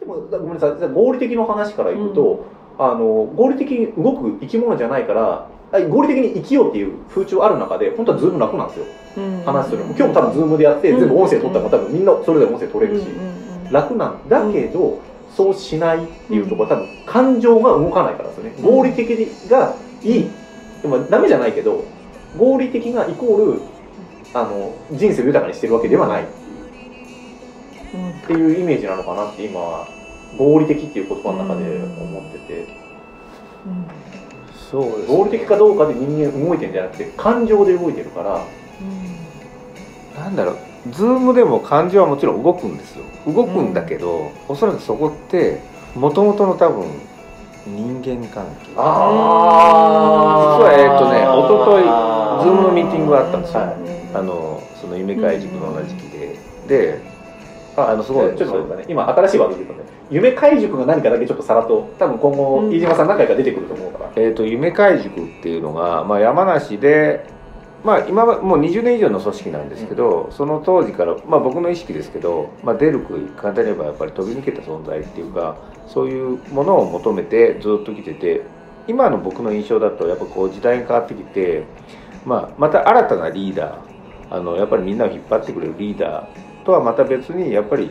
でもごめんなさい。合理的の話からいくと、あの合理的に動く生き物じゃないから合理的に生きようっていう風潮ある中で本当はズーム楽なんですよ、話するのも。今日も多分ズームでやって、全部音声取ったら多分みんなそれぞれ音声取れるし、楽なんだけど、そうしないっていうところは多分感情が動かないからですよね。合理的がいいでもダメじゃないけど合理的がイコールあの人生を豊かにしてるわけではない。っていうイメージなのかなって今は合理的っていう言葉の中で思ってて、そうです、合理的かどうかで人間動いてるんじゃなくて感情で動いてるから、なんだろう。ズームでも感情はもちろん動くんですよ。動くんだけど、おそらくそこってもともとの多分人間関係。あ実はえっとね一昨日ズームのミーティングがあったんですよ、はい。あのその夢会塾の同じ期で、であのすごいちょっと待ってくださいね今新しいワード言うとね。夢開塾が何かだけちょっとさらっと多分今後うん。飯島さん何回か出てくると思うから、えー、と夢会塾っていうのが、まあ、山梨で、まあ、今はもう20年以上の組織なんですけど、その当時から、まあ、僕の意識ですけど、まあ、出る杭簡単に言えばやっぱり飛び抜けた存在っていうかそういうものを求めてずっと来てて今の僕の印象だとやっぱこう時代が変わってきて、まあ、また新たなリーダーあのやっぱりみんなを引っ張ってくれるリーダーとはまた別にやっぱり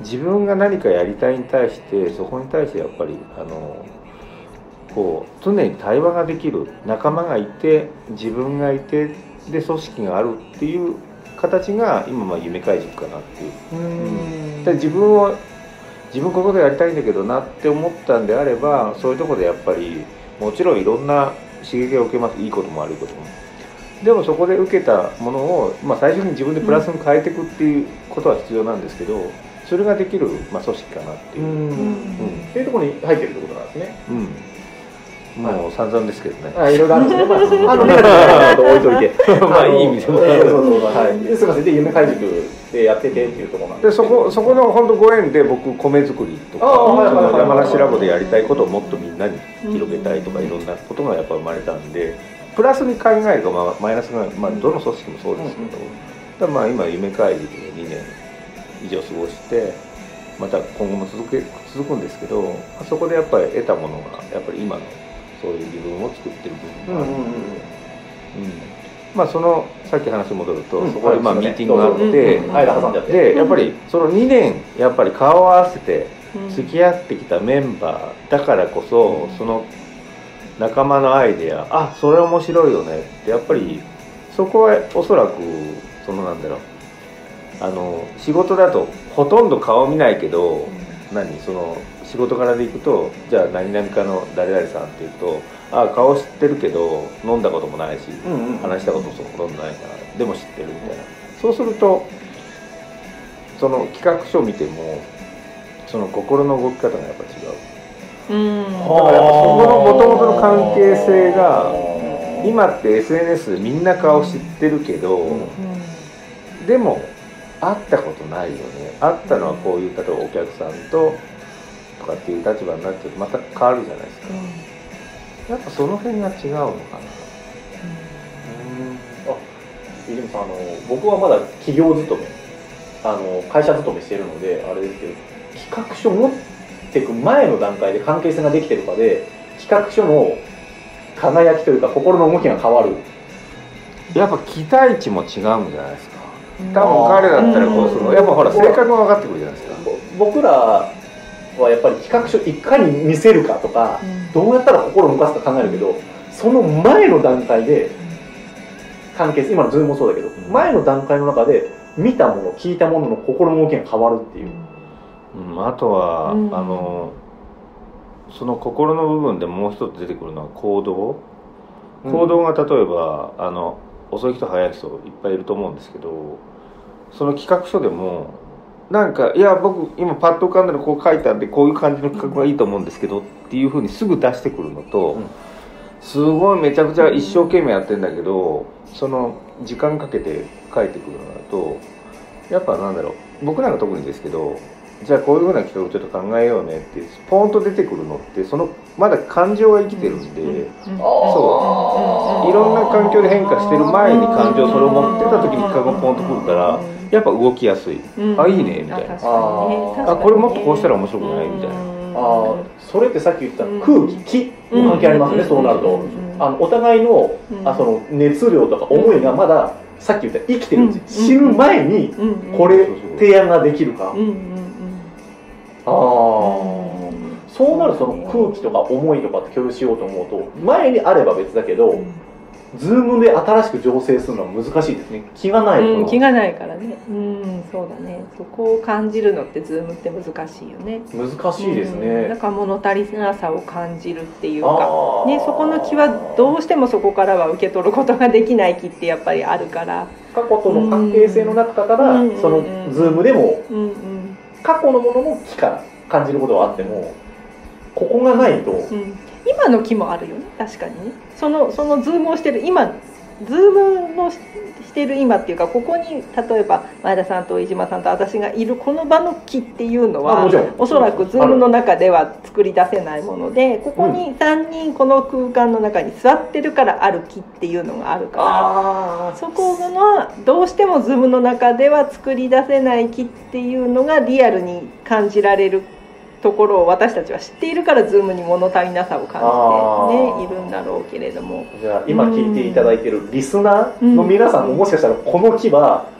自分が何かやりたいに対してそこに対してやっぱりあのこう常に対話ができる仲間がいて自分がいてで組織があるっていう形が今まあ夢会塾かなっていう。で自分を自分ここでやりたいんだけどなって思ったんであればそういうところでやっぱりもちろんいろんな刺激を受けます。いいことも悪いことも。でもそこで受けたものを、まあ、最初に自分でプラスに変えていくっていうことは必要なんですけどそれができる、まあ、組織かなっていう、うん。うん。っていうところに入ってるってことなんですね。うん、もう散々ですけどね、あいろいろあるんですね、まあ、あのネガティブなこと置いといて。まあいい意味でも。そうそうそう。はい。ですいませんで夢開塾でやっててっていうところなんでそこそこの本当ご縁で僕米作りとか山梨ラボでやりたいことをもっとみんなに広げたいとかいろんなことがやっぱ生まれたんでプラスに考えるか、まあ、マイナスが、まあ、どの組織もそうですけど、だまあ今夢会塾で2年以上過ごしてまた今後も続け続くんですけどそこでやっぱり得たものがやっぱり今のそういう自分を作ってる部分が。あるので、うんまあそのさっき話戻ると、うん。そこでまあミーティングがあって、うんでやっぱりその2年やっぱり顔を合わせてうん。付き合ってきたメンバーだからこそその仲間のアイデアあそれ面白いよねってやっぱりそこはおそらくそのなんだろうあの仕事だとほとんど顔見ないけど何その仕事からでいくとじゃあ何々かの誰々さんっていうとあ顔知ってるけど飲んだこともないしうんうんうん。話したこともほとんどないからでも知ってるみたいな。そうするとその企画書を見てもその心の動き方がやっぱ違う。うん。だからやっぱそこの元々の関係性が今って SNS でみんな顔知ってるけど、でも会ったことないよね。会ったのはこういう例えばお客さんととかっていう立場になってるとまた変わるじゃないですか。やっぱその辺が違うのかな。あ飯島さんあの僕はまだ企業勤めあの会社勤めしてるのであれですけど企画書持っていく前の段階で関係性ができてるかで企画書の輝きというか心の動きが変わる。やっぱ期待値も違うんじゃないですか。多分彼だったらこうするの。やっぱほら性格が分かってくるじゃないですか。ぼ僕らはやっぱり企画書いかに見せるかとかどうやったら心を動かすか考えるけどその前の段階で関係性今のズームもそうだけど前の段階の中で見たもの聞いたものの心の動きが変わるっていう。うん、あとは、うん。あのその心の部分でもう一つ出てくるのは行動。行動が例えばあの遅い人早い人いっぱいいると思うんですけどその企画書でもなんか「いや僕今パッと浮かんだのこう書いたんでこういう感じの企画がいいと思うんですけど」っていうふうにすぐ出してくるのと、うん。すごいめちゃくちゃ一生懸命やってんだけどその時間かけて書いてくるのだとやっぱなんだろう僕なんか特にですけどじゃあこういうふうな企画ちょっと考えようねってポンと出てくるのってそのまだ感情が生きてるんで、そう。いろんな環境で変化してる前に感情それを持ってた時に企画がポンとくるからやっぱ動きやすい、あいいねみたいな、あこれもっとこうしたら面白くない？みたいな。あそれってさっき言った空気気の関係ありますね、そうなると。あのお互いの,、あその熱量とか思いがまだ、さっき言った生きてるうち、死ぬ前にこれ提案ができるか、ああ、そうなるその空気とか思いとかって共有しようと思うと前にあれば別だけど、ズームで新しく醸成するのは難しいですね。気がないうん、気がないからね。うんそうだね。そこを感じるのってズームって難しいよね。難しいですね、うん、だから物足りなさを感じるっていうか、ね、そこの気はどうしてもそこからは受け取ることができない気ってやっぱりあるから。過去との関係性の中から、そのズームでも、過去のものの気から感じることはあってもここがないと、うん。今の気もあるよね。確かに。そのそのズームをしてる今ズームのしてる今っていうかここに例えば前田さんと飯島さんと私がいるこの場の気っていうのはおそらくズームの中では作り出せないものでここに3人この空間の中に座ってるからある気っていうのがあるからそこのどうしてもズームの中では作り出せない気っていうのがリアルに感じられるところを私たちは知っているからズームに物足りなさを感じてねいるんだろうけれども。じゃあ今聞いていただいているリスナーの皆さんももしかしたらこの木は、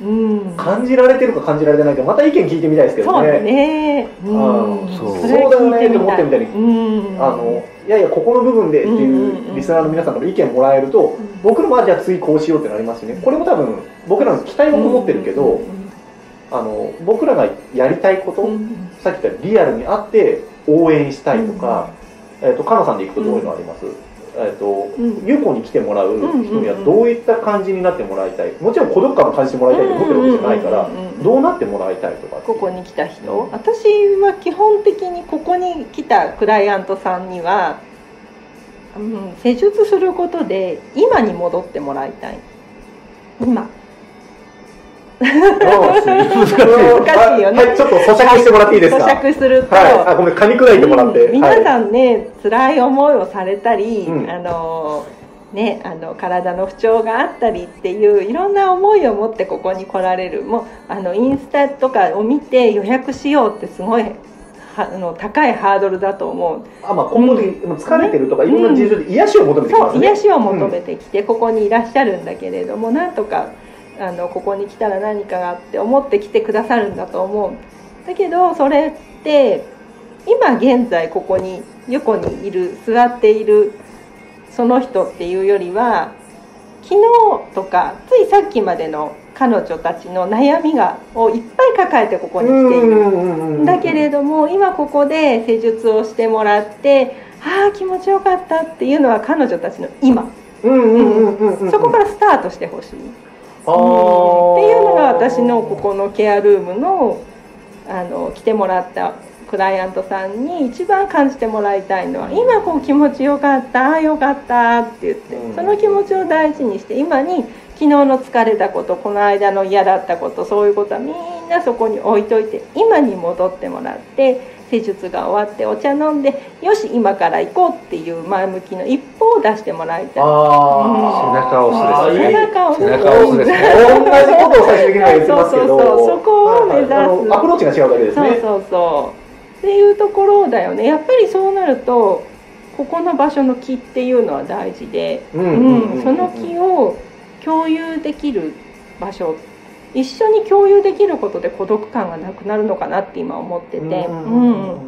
うん、感じられてるか感じられてないかまた意見聞いてみたいですけどね。そうね。うん、そう。そうだよねって思ってみたり、うん、あのいやいやここの部分でっていうリスナーの皆さんから意見もらえると、僕らもじゃあ次こうしようってなりますしね。これも多分僕らの期待もこもってるけど、あの僕らがやりたいこと、さっき言ったリアルにあって応援したいとか、えーと、かなさんでいくとどういうのあります、えーと有効に来てもらう人にはどういった感じになってもらいたい。もちろん孤独感を感じてもらいたいと思ってるわけじゃないからどうなってもらいたいとかここに来た人。私は基本的にここに来たクライアントさんには、うん、施術することで今に戻ってもらいたい。今難しいよね、はい、ちょっと咀嚼してもらっていいですか？咀嚼すると、はい、あごめん噛み砕いてもらって、うん、皆さんね、はい、辛い思いをされたり、うん、あのね、あの体の不調があったりっていういろんな思いを持ってここに来られる。もうあのインスタとかを見て予約しようってすごいあの高いハードルだと思う。あ、まあ、今後的に疲れてるとか、いろんな事情で癒しを求めてきますね、そう癒しを求めてきて、ここにいらっしゃるんだけれどもなんとかあのここに来たら何かがあって思って来てくださるんだと思う。だけどそれって今現在ここに横にいる座っているその人っていうよりは昨日とかついさっきまでの彼女たちの悩みがをいっぱい抱えてここに来ている。だけれども今ここで施術をしてもらってああ気持ちよかったっていうのは彼女たちの今。そこからスタートしてほしい。っていうのが私のここのケアルームのあの来てもらったクライアントさんに一番感じてもらいたいのは今こう気持ちよかったあよかったって言ってその気持ちを大事にして今に昨日の疲れたことこの間の嫌だったことそういうことはみんなそこに置いといて今に戻ってもらって施術が終わってお茶飲んでよし今から行こうっていう前向きの一歩を出してもらいたい、うん、背中押すですね。背中押す。ですね。同じことを最終的には言ってますけど。そうそうそこを目指す、アプローチが違うだけですね。そうそうそう。っていうところだよね。やっぱりそうなるとここの場所の気っていうのは大事で、うん、その気を共有できる場所一緒に共有できることで孤独感がなくなるのかなって今思ってて、うん。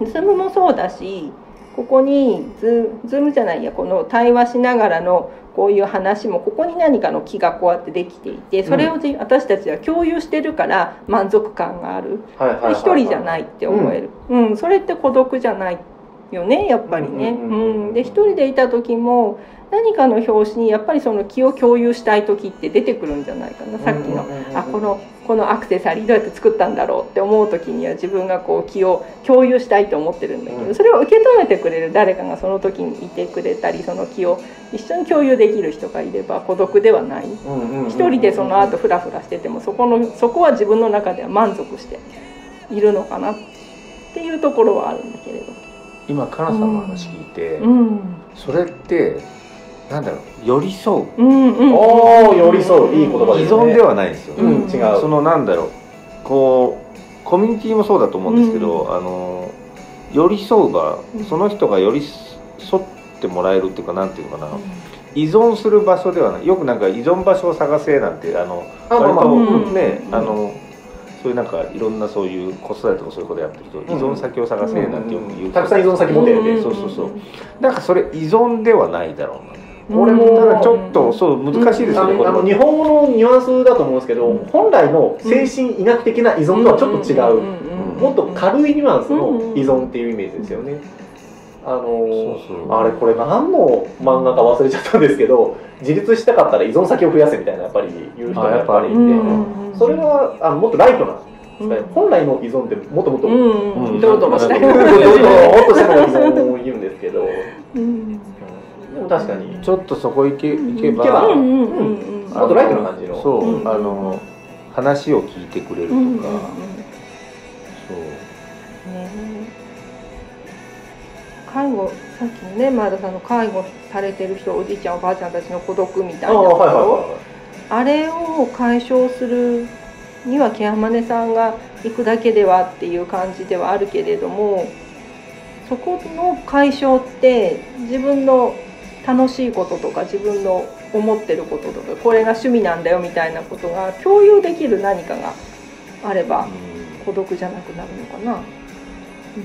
うん、ズームもそうだしここにズズームじゃないやこの対話しながらのこういう話もここに何かの気がこうやってできていてそれを私たちは共有してるから満足感がある。一人じゃないって思える、うん、うん、それって孤独じゃないよねやっぱりね。うん。で一人でいた時も何かの表紙にやっぱりその気を共有したい時って出てくるんじゃないかな。さっきのあこのこのアクセサリーどうやって作ったんだろうって思う時には自分がこう気を共有したいと思ってるんだけどそれを受け止めてくれる誰かがその時にいてくれたりその気を一緒に共有できる人がいれば孤独ではない。一人でその後フラフラしててもそこのそこは自分の中では満足しているのかなっていうところはあるんだけれど。今かなさんの話聞いて、うん。それってなんだろう寄り添う。うんうん。おー寄り添う。いい言葉依ですね。存ではないですよ、うん違う。そのなんだろう。こうコミュニティもそうだと思うんですけど、あの寄り添う場うんその人が寄り添ってもらえるっていうかなんていうのかな。依存する場所ではない。よくなんか依存場所を探せなんてあの割とうんね、うん。あのそういうなんかいろんなそういう子育てとかそういうことやってる人、依存先を探せなんてよく言う、たくさん依存先持ってるねそうそうそう。なんかそれ依存ではないだろうな俺もただちょっとそう難しいですよね、あこれのあの日本語のニュアンスだと思うんですけど、うん。本来の精神医学的な依存とはちょっと違う、もっと軽いニュアンスの依存っていうイメージですよね。あのーそうそう。あれこれ何の漫画か忘れちゃったんですけど自立したかったら依存先を増やせみたいなやっぱり言う人がやっぱりいて、うんそれはあのもっとライトな、うん。本来の依存ってもっともっと、もっともっともっとしたのが依存を言うんですけど、確かに。ちょっとそこ行け行けば、行けば。うんうんうんうん。もっとライトな感じの。そう、うんあの話を聞いてくれるとか、うんうんうん。そう。ね介護さっきのね前田さんの介護されてる人おじいちゃんおばあちゃんたちの孤独みたいなと。こはいはいろはあれを解消するにはケアマネさんが行くだけではっていう感じではあるけれどもそこの解消って自分の楽しいこととか自分の思ってることとかこれが趣味なんだよみたいなことが共有できる何かがあれば孤独じゃなくなるのかな。う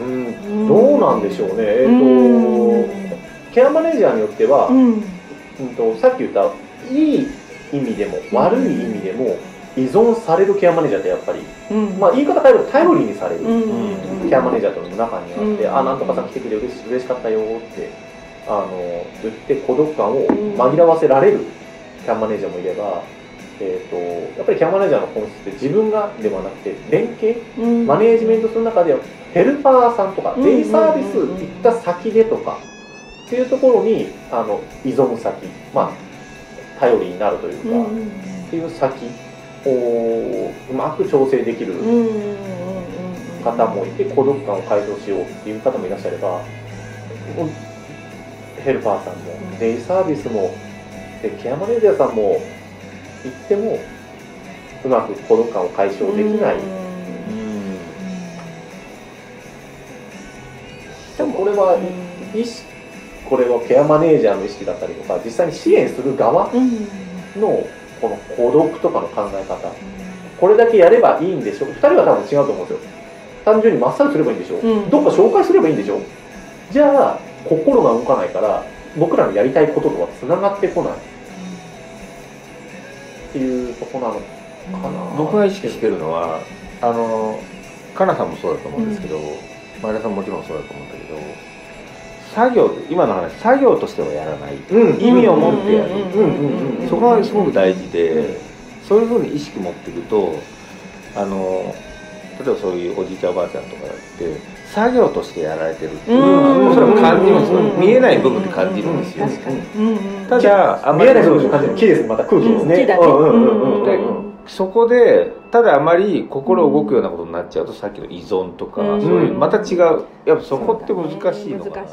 うん。うん。どうなんでしょうね。えっ、とケアマネージャーによっては、うん。うんとさっき言ったいい意味でも悪い意味でも依存されるケアマネージャーってやっぱり、うん。まあ、言い方変えると頼りにされるケアマネージャーとの中にあって「うん。あなんとかさん来てくれて嬉しかったよ」ってあの言って孤独感を紛らわせられるケアマネージャーもいれば、えー、とやっぱりケアマネージャーの本質って自分がではなくて連携うん。マネージメントする中ではヘルパーさんとかうん。デイサービス行った先でとかっていうところにあの依存先まあ頼りになるというか、うん。っていう先をうまく調整できる方もいて孤独感を解消しようっていう方もいらっしゃればヘルパーさんもデイサービスもでケアマネージャーさんも行ってもうまく孤独感を解消できない。でもこれは意識これはケアマネージャーの意識だったりとか実際に支援する側のこの孤独とかの考え方。これだけやればいいんでしょ？2人は多分違うと思うんですよ。単純にマッサージすればいいんでしょ、うん。どっか紹介すればいいんでしょ？じゃあ心が動かないから僕らのやりたいこととはつながってこない。っていうとこなのかな。僕が意識してるのはあのかなさんもそうだと思うんですけど、前田さんももちろんそうだと思うんだけど作業今の話作業としてはやらない。うん。意味を持ってやる。そこがすごく大事でそういうふうに意識持っていくとあの例えばそういうおじいちゃんおばあちゃんとかって作業としてやられてるっていうのはそれは感じるんですよ見えない部分で感じるんですよ確かにうんうん。ただあ見えない部分で感じる。木ですねまた空気ですね、そこでただあまり心動くようなことになっちゃうとさっきの依存とか、うん。そういうまた違う。やっぱそこって難しいのかな